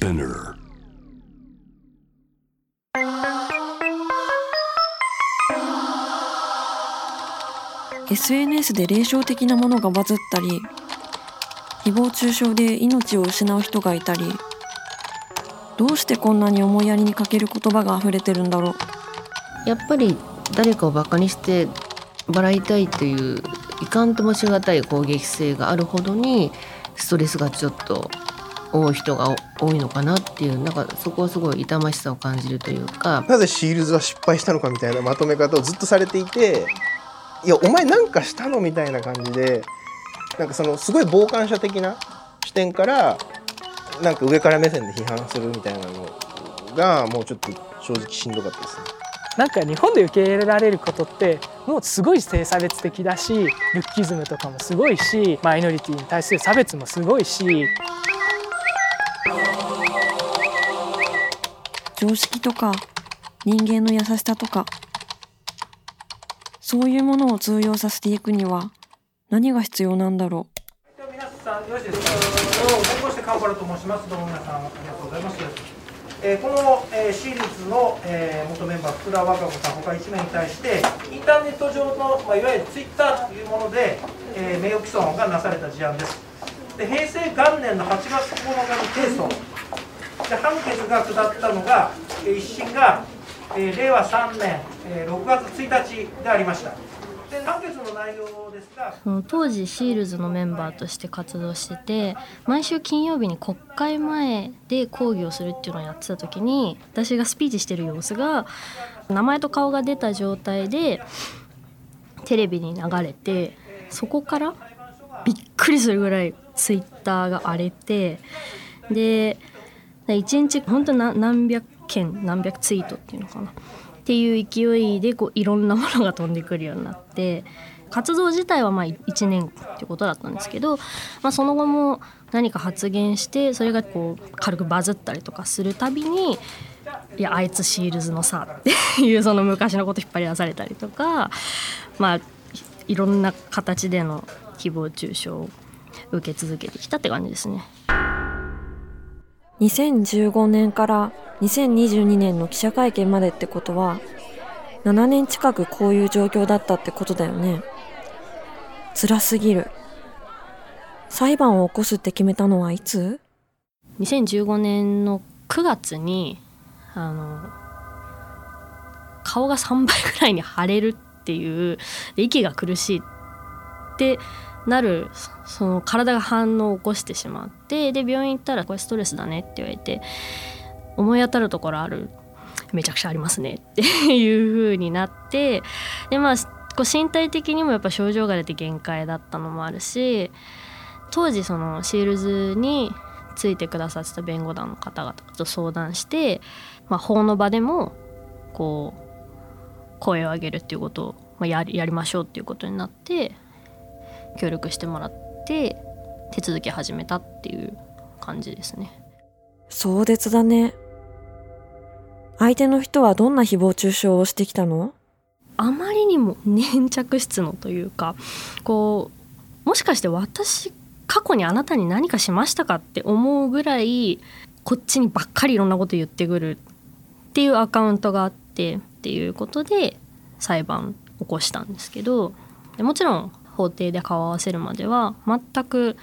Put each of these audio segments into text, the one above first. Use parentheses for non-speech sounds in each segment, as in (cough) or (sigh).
Spinner. SNS で霊障的なものがバズったり誹謗中傷で命を失う人がいたりどうしてこんなに思いやりに欠ける言葉が溢れてるんだろう？やっぱり誰かをバカにして笑いたいといういかんともしがたい攻撃性があるほどにストレスがちょっと多い人が多いのかなっていうなんかそこはすごい痛ましさを感じるというかなぜシールズは失敗したのかみたいなまとめ方をずっとされていていやお前なんかしたのみたいな感じでなんかそのすごい傍観者的な視点からなんか上から目線で批判するみたいなのがもうちょっと正直しんどかったですね。なんか日本で受け入れられることってもうすごい性差別的だしルッキズムとかもすごいしマイノリティに対する差別もすごいし常識とか人間の優しさとかそういうものを通用させていくには何が必要なんだろう？皆さんよろしいですか？弁護士カンパラと申します。どうも皆さんありがとうございます。えーこの、えーシリーズの、えー元メンバー福田和歌子さん他1名に対してインターネット上の、まあ、いわゆるツイッターというもので、えー名誉毀損がなされた事案です。で平成元年の8月9日に提訴で判決が下ったのが、一審が、えー令和3年、えー6月1日でありました。で判決の内容ですがその当時シールズのメンバーとして活動してて毎週金曜日に国会前で講義をするっていうのをやってた時に私がスピーチしてる様子が名前と顔が出た状態でテレビに流れてそこからびっくりするぐらいツイッターが荒れてで1日本当な何百件何百ツイートっていうのかなっていう勢いでこういろんなものが飛んでくるようになって活動自体はまあ1年ってことだったんですけど、まあ、その後も何か発言してそれがこう軽くバズったりとかするたびに「いやあいつシールズのさ」っていうその昔のこと引っ張り出されたりとかまあいろんな形での誹謗中傷を受け続けてきたって感じですね。2015年から2022年の記者会見までってことは7年近くこういう状況だったってことだよね。辛すぎる。裁判を起こすって決めたのはいつ？2015年の9月にあの顔が3倍ぐらいに腫れるっていうで息が苦しいってなるその体が反応を起こしてしまってで病院行ったらこれストレスだねって言われて思い当たるところある。めちゃくちゃありますねって (laughs) いう風になってでまあこう身体的にもやっぱ症状が出て限界だったのもあるし当時そのシールズについてくださってた弁護団の方々と相談して、まあ、法の場でもこう声を上げるっていうことを、まあ、やりやりましょうっていうことになって協力してもらって手続き始めたっていう感じですね。壮絶だね相手の人はどんな誹謗中傷をしてきたの？あまりにも粘着質のというかこうもしかして私過去にあなたに何かしましたかって思うぐらいこっちにばっかりいろんなこと言ってくるっていうアカウントがあってっていうことで裁判起こしたんですけどでもちろん法廷で顔を合わせるまでは全く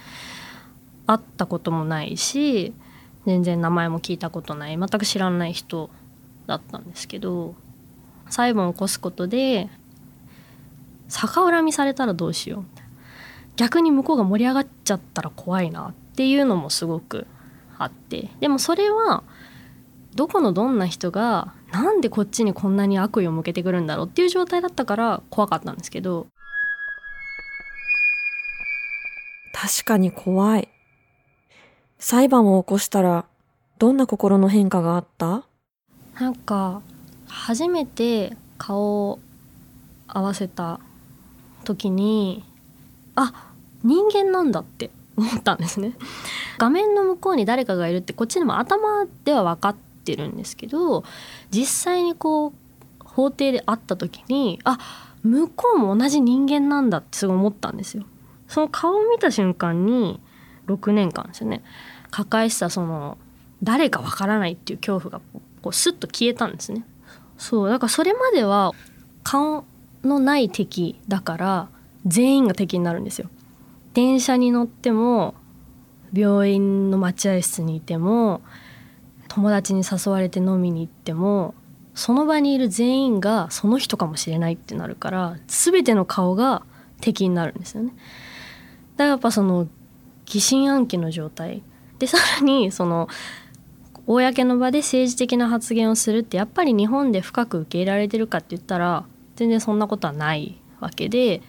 会ったこともないし全然名前も聞いたことない全く知らない人だったんですけど裁判を起こすことで逆恨みされたらどうしよう。逆に向こうが盛り上がっちゃったら怖いなっていうのもすごくあって。でもそれはどこのどんな人がなんでこっちにこんなに悪意を向けてくるんだろうっていう状態だったから怖かったんですけど確かに怖い。裁判を起こしたらどんな心の変化があった？なんか初めて顔を合わせた時にあ人間なんだって (laughs) 思ったんですね。画面の向こうに誰かがいるってこっちでも頭では分かってるんですけど実際にこう法廷で会った時にあ向こうも同じ人間なんだってすごい思ったんですよ。その顔を見た瞬間に6年間ですよね。抱えてたその誰かわからないっていう恐怖がこうスッと消えたんですね。そうだからそれまでは顔のない敵だから全員が敵になるんですよ。電車に乗っても病院の待合室にいても友達に誘われて飲みに行ってもその場にいる全員がその人かもしれないってなるから全ての顔が敵になるんですよね。だからやっぱその疑心暗鬼の状態でさらにその公の場で政治的な発言をするってやっぱり日本で深く受け入れられてるかって言ったら全然そんなことはないわけで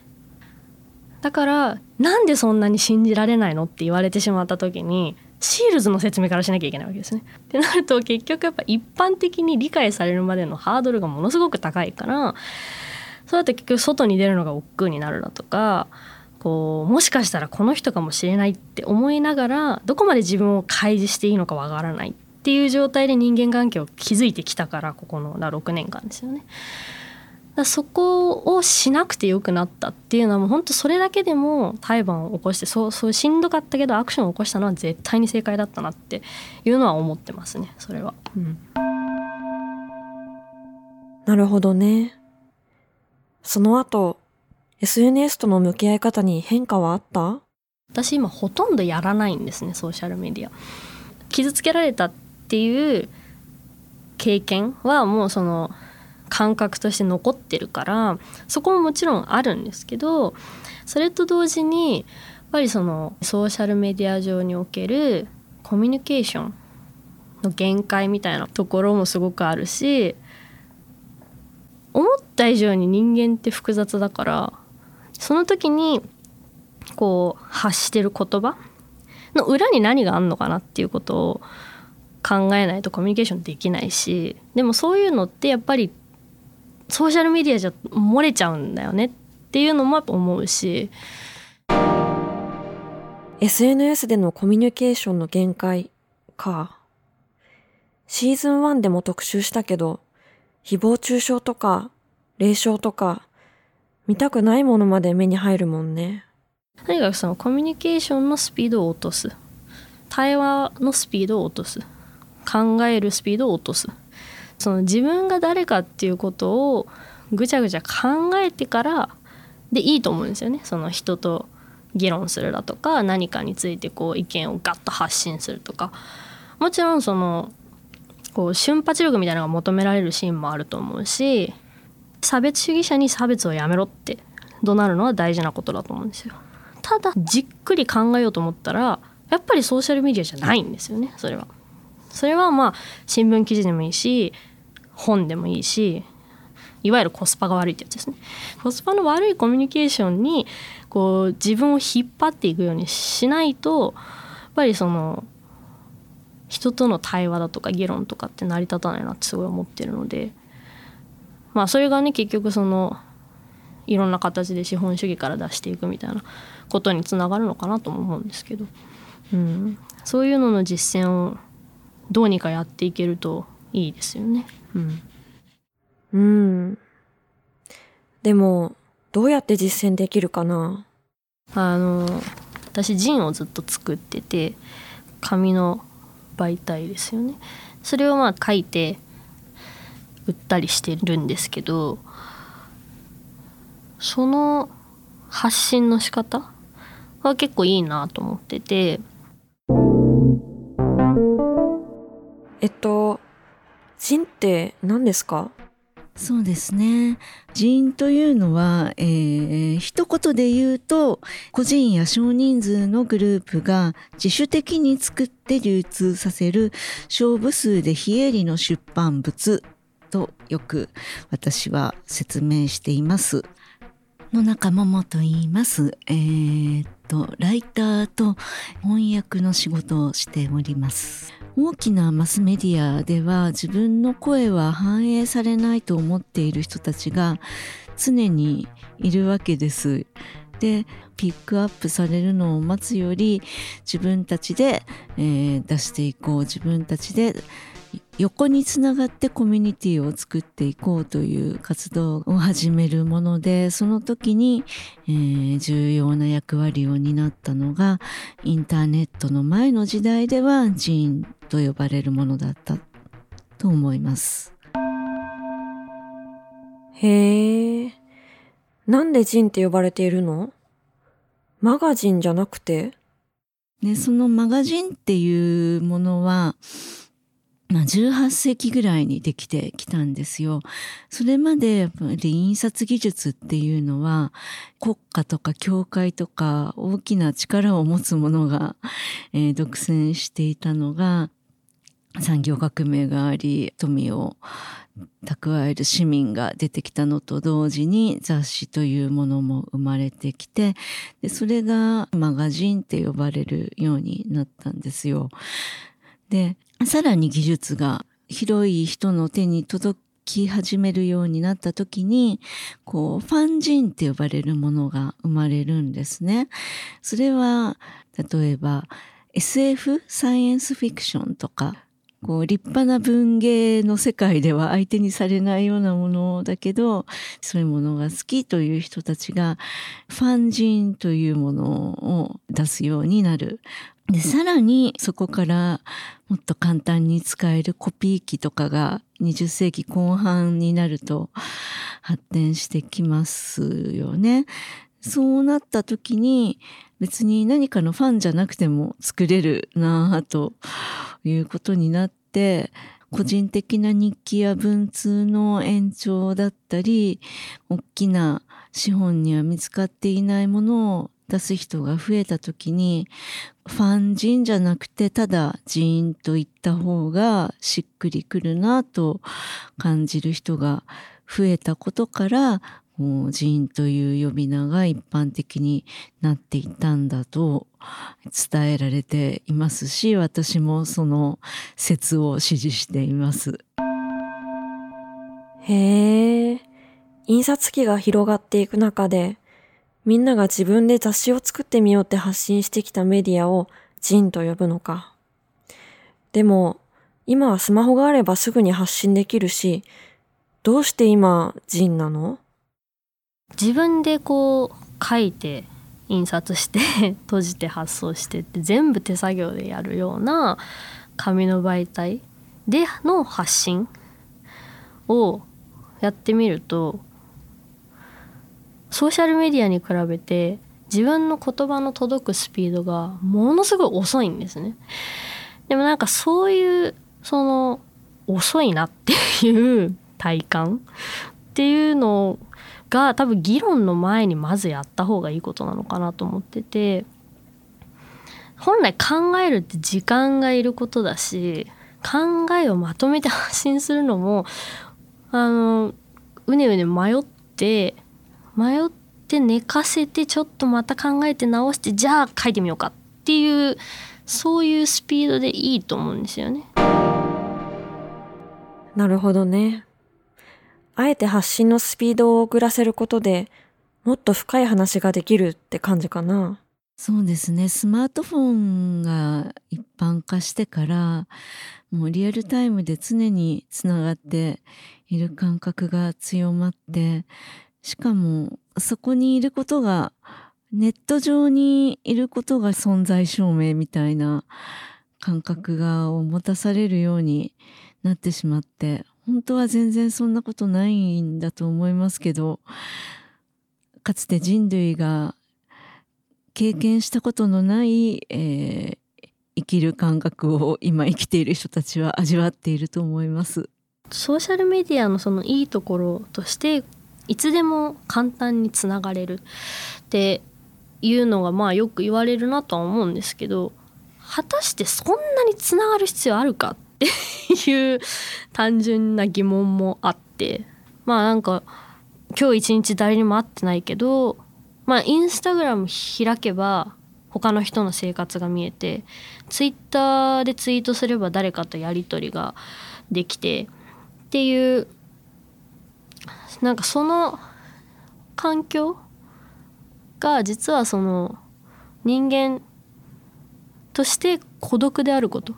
だからなんでそんなに信じられないのって言われてしまった時にシールズの説明からしなきゃいけないわけですね。ってなると結局やっぱ一般的に理解されるまでのハードルがものすごく高いからそうやって結局外に出るのが億劫になるだとかこうもしかしたらこの人かもしれないって思いながらどこまで自分を開示していいのかわからないっていう状態で人間関係を築いてきたからここの6年間ですよね。そこをしなくてよくなったっていうのはもう本当それだけでも裁判を起こしてそうそうしんどかったけどアクションを起こしたのは絶対に正解だったなっていうのは思ってますねそれは。うん、なるほどね。その後 SNS との向き合い方に変化はあった？私今ほとんどやらないんですねソーシャルメディア。傷つけられたっていう経験はもうその感覚として残ってるからそこももちろんあるんですけどそれと同時にやっぱりそのソーシャルメディア上におけるコミュニケーションの限界みたいなところもすごくあるし思った以上に人間って複雑だからその時にこう発してる言葉の裏に何があんのかなっていうことを考えないとコミュニケーションできないしでもそういうのってやっぱりソーシャルメディアじゃ漏れちゃうんだよねっていうのもやっぱ思うし。SNS でのコミュニケーションの限界か。シーズン1でも特集したけど誹謗中傷とか霊障とか見たくないものまで目に入るもんね。とにかくそのコミュニケーションのスピードを落とす。対話のスピードを落とす。考えるスピードを落とす。その自分が誰かっていうことをぐちゃぐちゃ考えてからでいいと思うんですよね。その人と議論するだとか何かについてこう意見をガッと発信するとか。もちろんそのこう瞬発力みたいなのが求められるシーンもあると思うし差別主義者に差別をやめろって怒鳴るのは大事なことだと思うんですよ。ただじっくり考えようと思ったらやっぱりソーシャルメディアじゃないんですよねそれは。それはまあ新聞記事でもいいし本でもいいしいわゆるコスパが悪いってやつですねコスパの悪いコミュニケーションにこう自分を引っ張っていくようにしないとやっぱりその人との対話だとか議論とかって成り立たないなってすごい思ってるのでまあそれがね結局そのいろんな形で資本主義から出していくみたいなことにつながるのかなとも思うんですけど、うん、そういうのの実践をどうにかやっていけるといいですよね。うん。うん。でも、どうやって実践できるかな？あの、私ジンをずっと作ってて、紙の媒体ですよね。それをまあ書いて売ったりしてるんですけど、その発信の仕方は結構いいなと思ってて。えっと、人って何ですか？そうですね人というのは、えー、一言で言うと個人や少人数のグループが自主的に作って流通させる勝負数で非営利の出版物とよく私は説明しています。野中桃と言います。えー、と、ライターと翻訳の仕事をしております。大きなマスメディアでは自分の声は反映されないと思っている人たちが常にいるわけです。でピックアップされるのを待つより自分たちで、えー、出していこう自分たちで横につながってコミュニティを作っていこうという活動を始めるものでその時に、えー、重要な役割を担ったのがインターネットの前の時代では寺院と呼ばれるものだったと思います。へえ。なんでジンって呼ばれているの？マガジンじゃなくて？ね、そのマガジンっていうものは、まあ、18世紀ぐらいにできてきたんですよ。それまでやっぱり印刷技術っていうのは国家とか教会とか大きな力を持つ者が、えー、独占していたのが産業革命があり富を蓄える市民が出てきたのと同時に雑誌というものも生まれてきてでそれがマガジンって呼ばれるようになったんですよ。でさらに技術が広い人の手に届き始めるようになった時に、こう、ファンジンって呼ばれるものが生まれるんですね。それは、例えば、SF、サイエンスフィクションとか、こう立派な文芸の世界では (laughs) 相手にされないようなものだけどそういうものが好きという人たちがファンジンというものを出すようになる。でさらにそこからもっと簡単に使えるコピー機とかが20世紀後半になると発展してきますよね。そうなった時に別に何かのファンじゃなくても作れるなぁということになって個人的な日記や文通の延長だったり大きな資本には見つかっていないものを出す人が増えた時にファン人じゃなくてただジーンと言った方がしっくりくるなと感じる人が増えたことからもう寺院という呼び名が一般的になっていたんだと伝えられていますし私もその説を支持しています。へえ。印刷機が広がっていく中でみんなが自分で雑誌を作ってみようって発信してきたメディアをジンと呼ぶのか。でも今はスマホがあればすぐに発信できるしどうして今ジンなの？自分でこう書いて印刷して (laughs) 閉じて発送してって全部手作業でやるような紙の媒体での発信をやってみるとソーシャルメディアに比べて自分の言葉の届くスピードがものすごい遅いんですね。でもなんかそういうその遅いなっていう体感っていうのが多分議論の前にまずやった方がいいことなのかなと思ってて本来考えるって時間がいることだし考えをまとめて発信するのもあのうねうね迷って迷って寝かせてちょっとまた考えて直してじゃあ書いてみようかっていうそういうスピードでいいと思うんですよね。なるほどね。あえて発信のスピードを遅らせることでもっと深い話ができるって感じかな。そうですね。スマートフォンが一般化してから、もうリアルタイムで常につながっている感覚が強まって、しかもそこにいることが、ネット上にいることが存在証明みたいな感覚が持たされるようになってしまって、本当は全然そんなことないんだと思いますけどかつて人類が経験したことのない、えー、生きる感覚を今生きている人たちは味わっていると思います。ソーシャルメディアのそのいいところとしていつでも簡単につながれる。っていうのがまあよく言われるなとは思うんですけど果たしてそんなにつながる必要あるかっていう単純な疑問もあってまあなんか今日一日誰にも会ってないけどまあインスタグラム開けば他の人の生活が見えてツイッターでツイートすれば誰かとやり取りができてっていうなんかその環境が実はその人間として孤独であることっ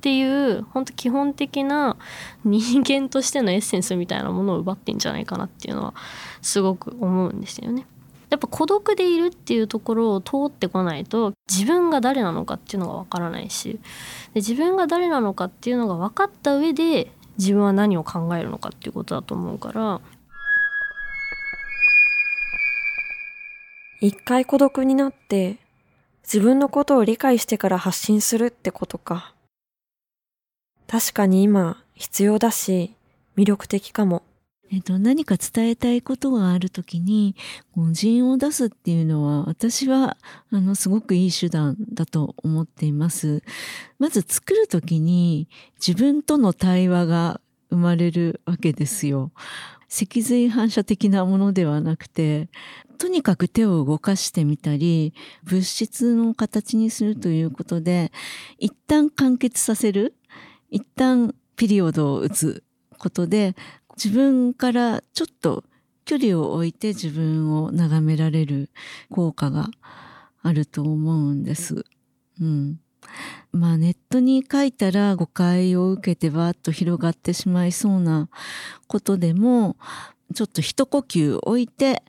ていう本当基本的な人間としてのエッセンスみたいなものを奪ってんじゃないかなっていうのはすごく思うんですよね。やっぱ孤独でいるっていうところを通ってこないと自分が誰なのかっていうのがわからないしで自分が誰なのかっていうのが分かった上で自分は何を考えるのかっていうことだと思うから一回孤独になって自分のことを理解してから発信するってことか。確かに今必要だし魅力的かも。えっと、何か伝えたいことがあるときに、人を出すっていうのは、私は、あの、すごくいい手段だと思っています。まず作るときに、自分との対話が生まれるわけですよ。脊髄反射的なものではなくて、とにかく手を動かしてみたり、物質の形にするということで、一旦完結させる、一旦ピリオドを打つことで、自分からちょっと距離を置いて自分を眺められる効果があると思うんです。うん。まあネットに書いたら誤解を受けてバーッと広がってしまいそうなことでも、ちょっと一呼吸置いて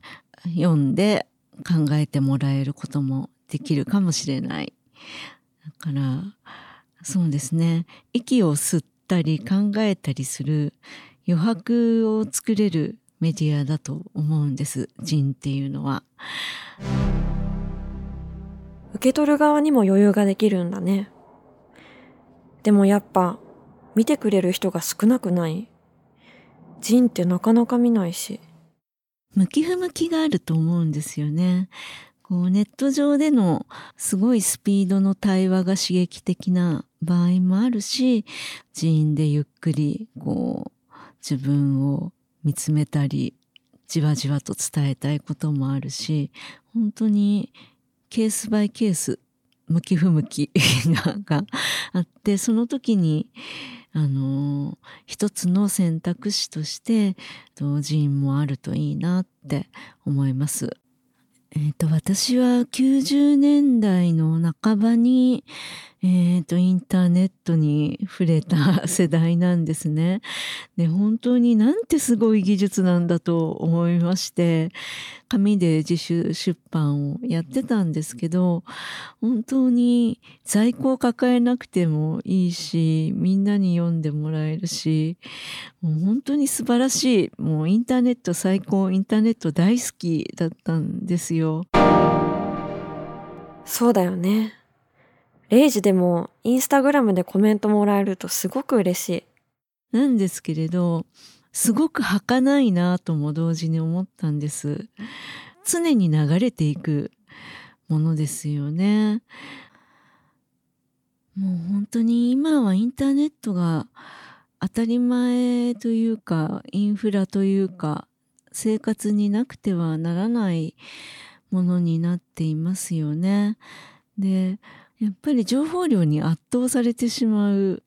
読んで考えてもらえることもできるかもしれない。だから、そうですね。息を吸ったり考えたりする余白を作れるメディアだと思うんです。人っていうのは。受け取る側にも余裕ができるんだね。でもやっぱ見てくれる人が少なくない人ってなかなか見ないし。向き不向きがあると思うんですよね。こうネット上でのすごいスピードの対話が刺激的な場合もあるし、人でゆっくりこう自分を見つめたりじわじわと伝えたいこともあるし本当にケースバイケース向き不向き (laughs) があってその時にあの一つの選択肢として同人もあるといいなって思います。え、ー、と私は90年代の半ばにえっ、ー、と、インターネットに触れた世代なんですね。で、本当になんてすごい技術なんだと思いまして、紙で自主出版をやってたんですけど、本当に在庫を抱えなくてもいいし、みんなに読んでもらえるし、もう本当に素晴らしい。もうインターネット最高、インターネット大好きだったんですよ。そうだよね。0時でもインスタグラムでコメントもらえるとすごく嬉しい。なんですけれど、すごく儚いなとも同時に思ったんです。常に流れていくものですよね。もう本当に今はインターネットが当たり前というかインフラというか生活になくてはならないものになっていますよね。でやっぱり情報量に圧倒されてしまう。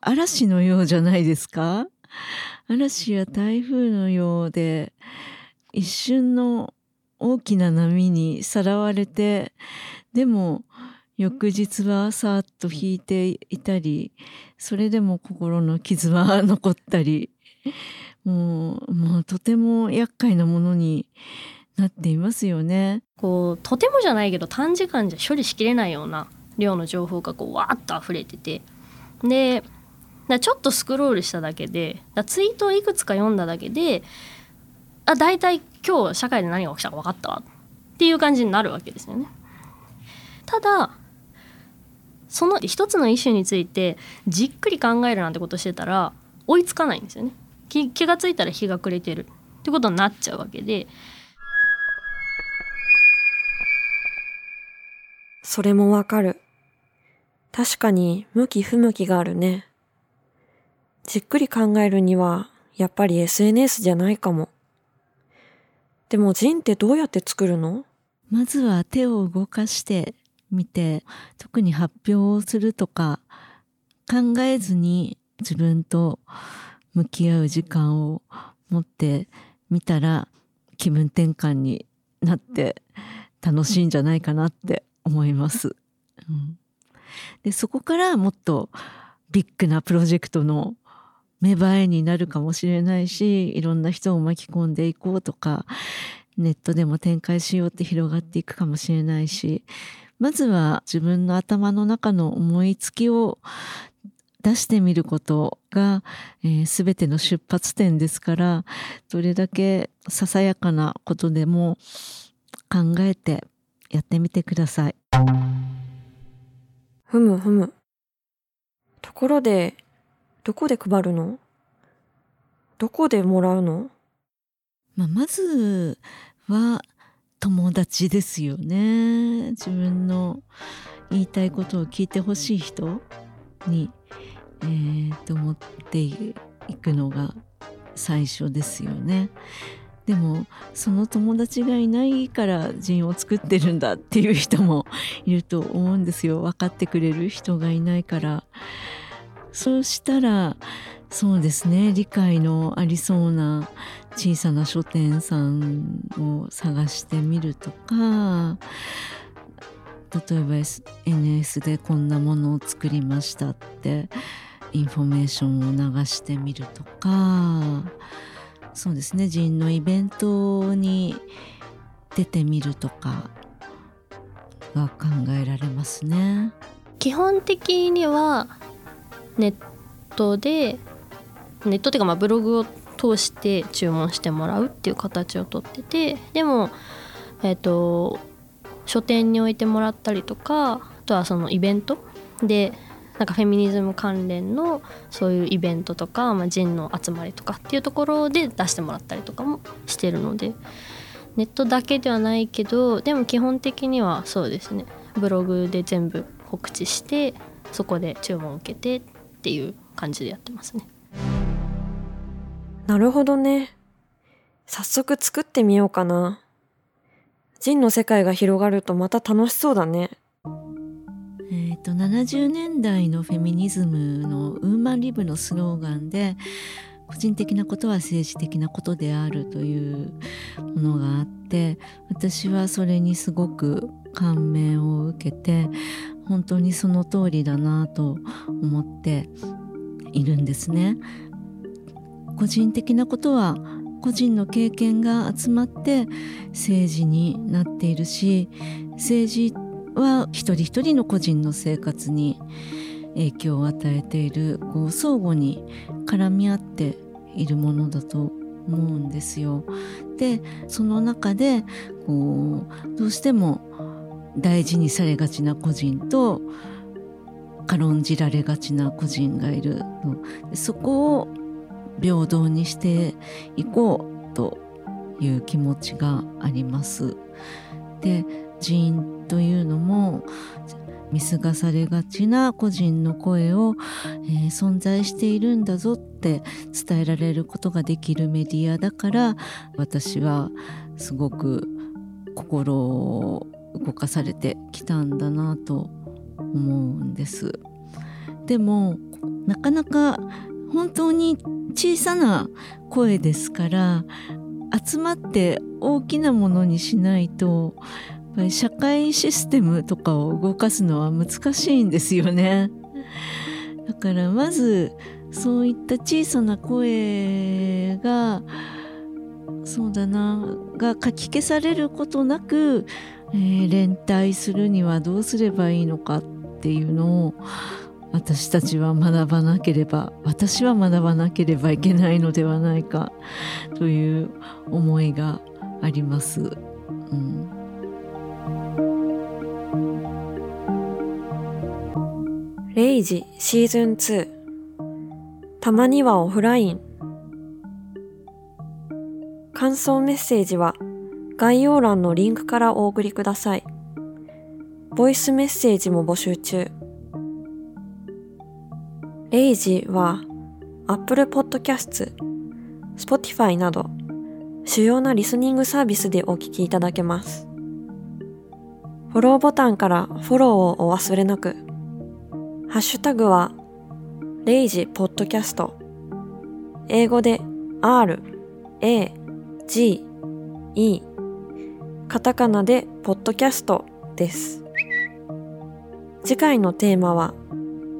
嵐のようじゃないですか？嵐や台風のようで一瞬の大きな波にさらわれてでも翌日はさーっと引いていたりそれでも心の傷は残ったり。もうもうとても厄介なものになっていますよね。こうとてもじゃないけど短時間じゃ処理しきれないような量の情報がこうわーっと溢れててでちょっとスクロールしただけでツイートをいくつか読んだだけであ大体今日社会で何が起きたか分かったわっていう感じになるわけですよね。ただその一つのイシューについてじっくり考えるなんてことしてたら追いつかないんですよね。気がついたら日が暮れてるってことになっちゃうわけでそれもわかる。確かに向き不向きがあるね。じっくり考えるには、やっぱり SNS じゃないかも。でもジンってどうやって作るの？まずは手を動かしてみて、特に発表をするとか、考えずに自分と向き合う時間を持ってみたら気分転換になって楽しいんじゃないかなって思います。うん、でそこからもっとビッグなプロジェクトの芽生えになるかもしれないしいろんな人を巻き込んでいこうとかネットでも展開しようって広がっていくかもしれないしまずは自分の頭の中の思いつきを出してみることが、えー、全ての出発点ですからどれだけささやかなことでも考えてやってみてください。ふむふむ。ところで、どこで配るの？どこでもらうの？まあ、まずは友達ですよね。自分の言いたいことを聞いてほしい人に、えー、と思っていくのが最初ですよね。でもその友達がいないからジンを作ってるんだっていう人もいると思うんですよ。分かってくれる人がいないから。そうしたらそうですね理解のありそうな小さな書店さんを探してみるとか例えば SNS でこんなものを作りましたってインフォメーションを流してみるとかそうですね人のイベントに出てみるとかが考えられますね。基本的にはネットでネットっていうかまあブログを通して注文してもらうっていう形をとっててでもえっ、ー、と書店に置いてもらったりとかあとはそのイベントでなんかフェミニズム関連のそういうイベントとか、まあ、ジンの集まりとかっていうところで出してもらったりとかもしてるのでネットだけではないけどでも基本的にはそうですねブログで全部告知してそこで注文を受けてっていう感じでやってますね。なるほどね。早速作ってみようかな。ジンの世界が広がるとまた楽しそうだね。と、70年代のフェミニズムのウーマンリブのスローガンで個人的なことは政治的なことであるというものがあって私はそれにすごく感銘を受けて本当にその通りだなと思っているんですね。個人的なことは個人の経験が集まって政治になっているし政治は一人一人の個人の生活に影響を与えているこう相互に絡み合っているものだと思うんですよ。でその中でこうどうしても大事にされがちな個人と軽んじられがちな個人がいるそこを平等にしていこうという気持ちがあります。で寺院というのも見過ごされがちな個人の声を、えー、存在しているんだぞって伝えられることができるメディアだから私はすごく心を動かされてきたんだなと思うんです。でもなかなか本当に小さな声ですから集まって大きなものにしないと社会システムとかを動かすのは難しいんですよね。だからまずそういった小さな声がそうだながかき消されることなく、えー、連帯するにはどうすればいいのかっていうのを私たちは学ばなければ私は学ばなければいけないのではないかという思いがあります。うんレイジシーズン2たまにはオフライン感想メッセージは概要欄のリンクからお送りください。ボイスメッセージも募集中。レイジは Apple Podcast、Spotify など主要なリスニングサービスでお聞きいただけます。フォローボタンからフォローをお忘れなく。ハッシュタグはレイジポッドキャスト。英語で R、A、G、E。カタカナでポッドキャストです。次回のテーマは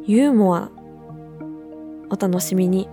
ユーモアお楽しみに